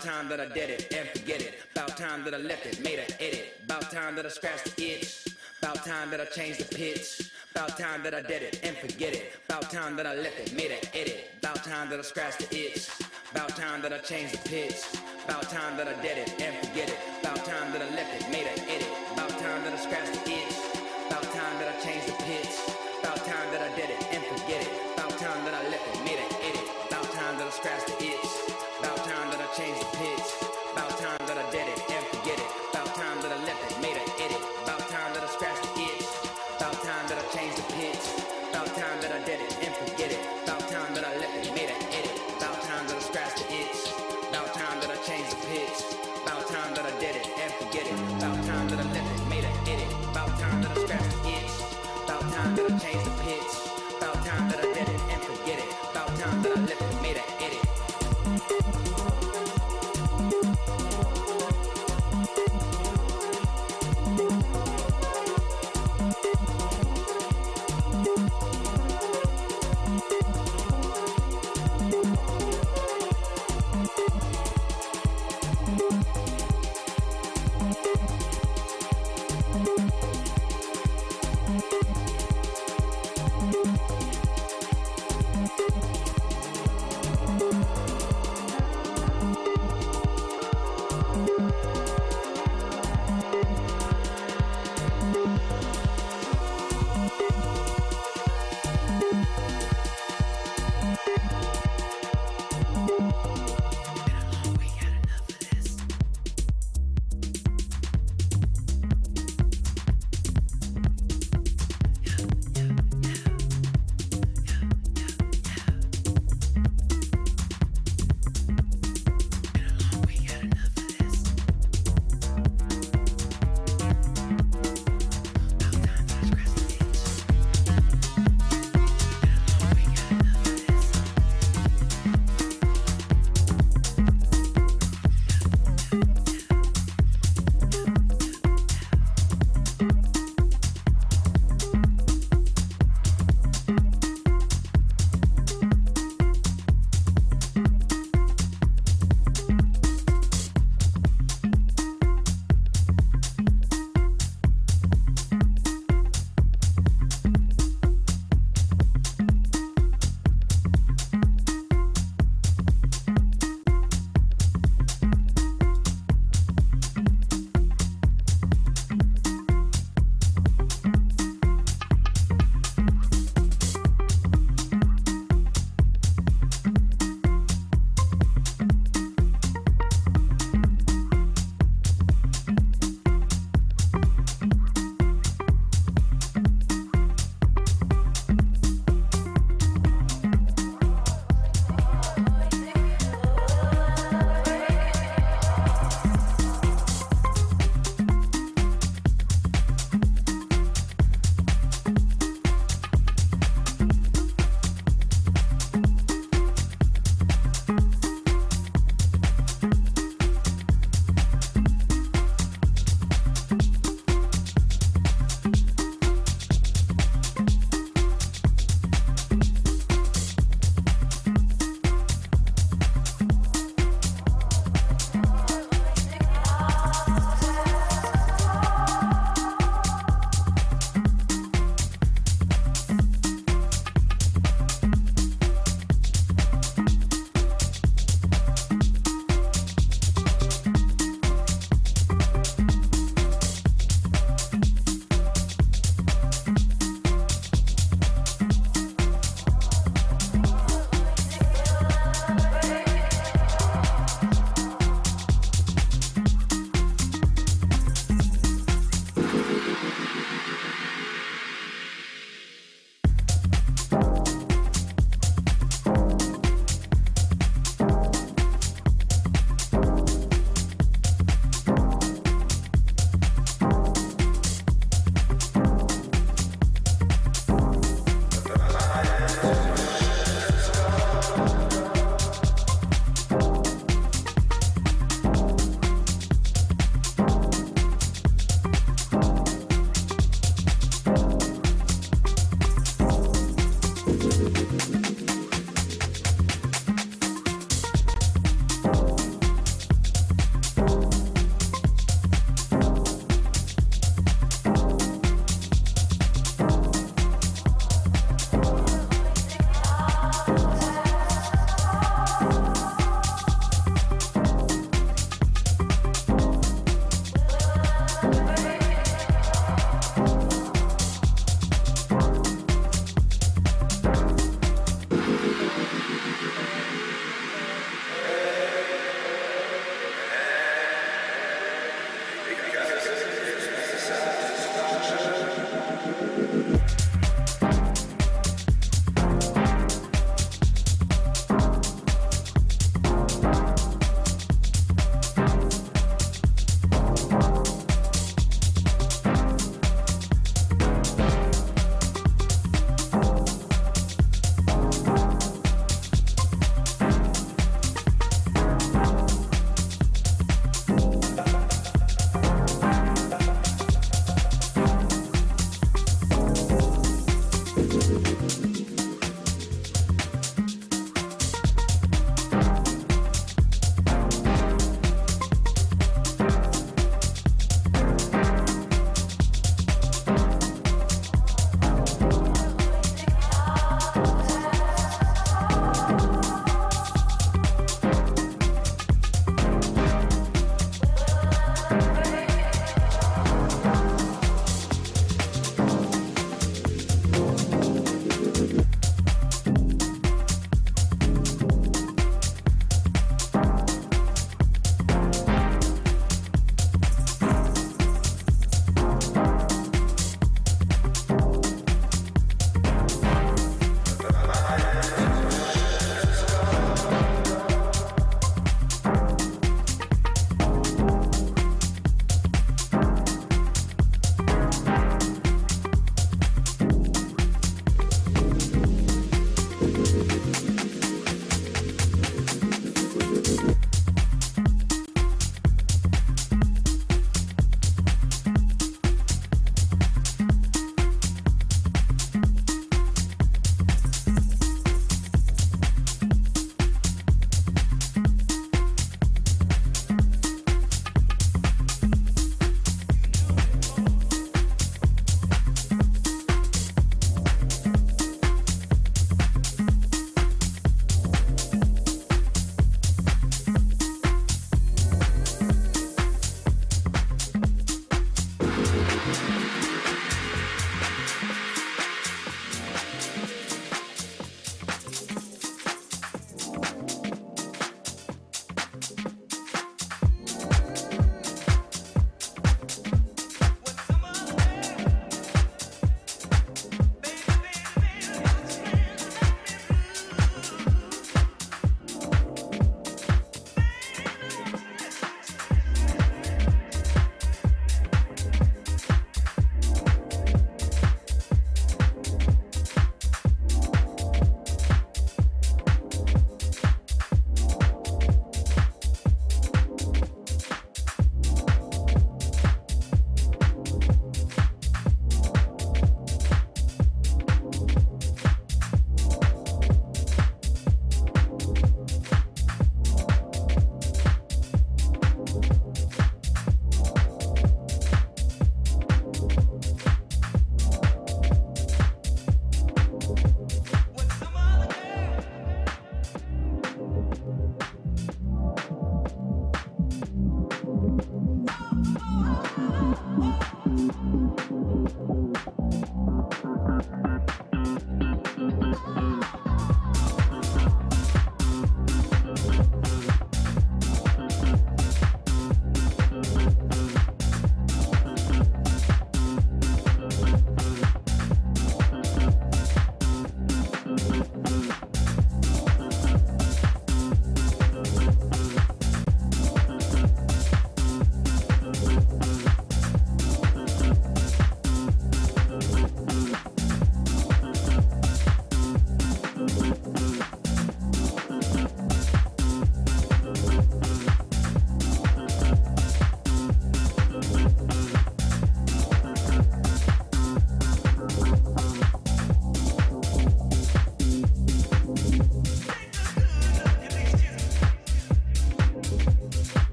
About time that I did it and forget it. About time that I left it, made an edit. About time that I scratched the itch. About time that I changed the pitch. About time that I did it and forget it. About time that I left it, made an edit. About time that I scratched the itch. About time that I changed the pitch. About time that I did it and forget it. About time that I left it, made an edit. About time that I scratched the itch. About time that I changed the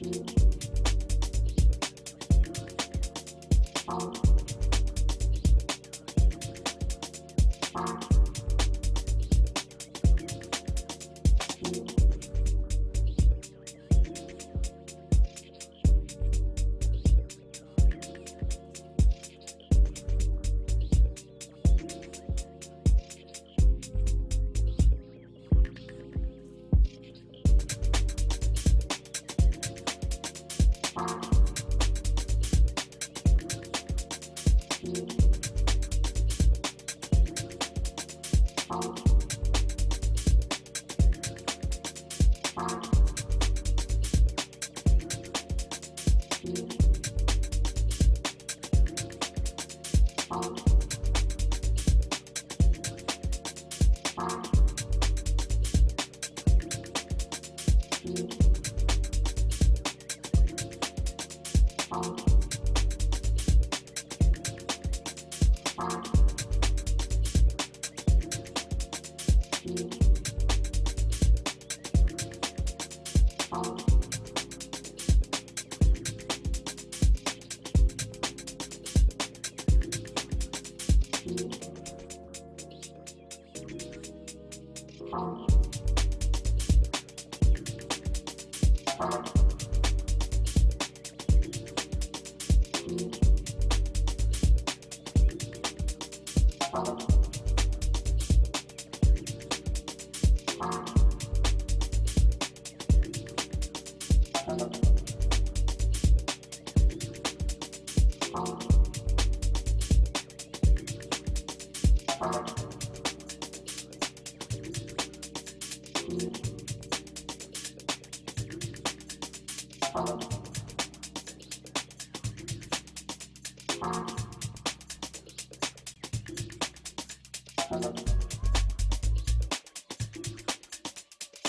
Thank you.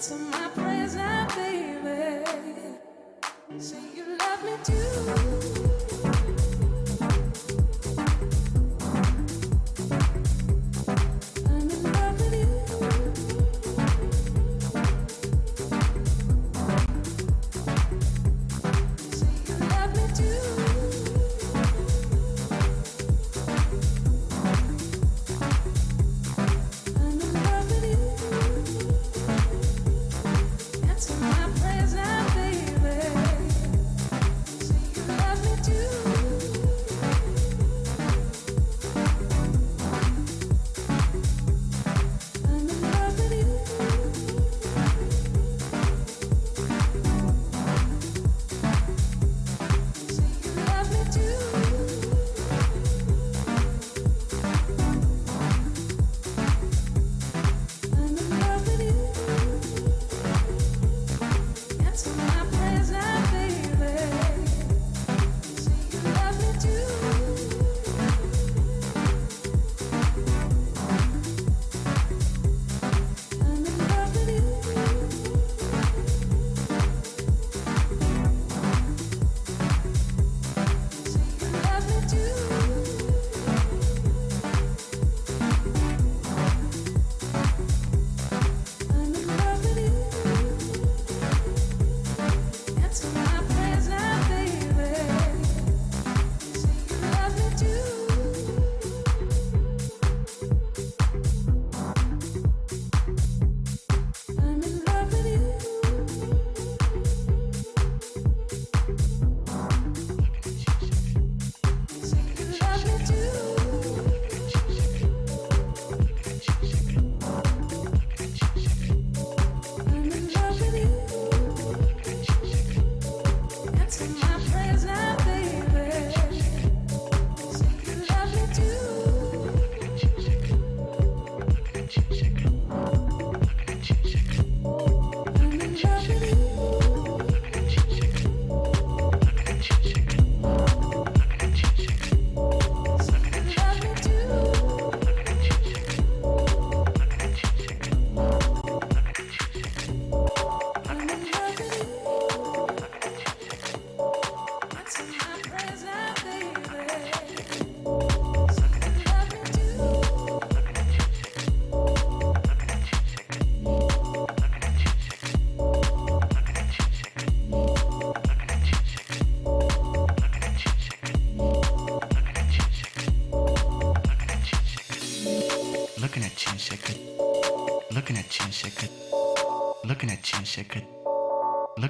to my present. now.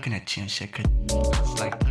looking at you and shit. Cause it's like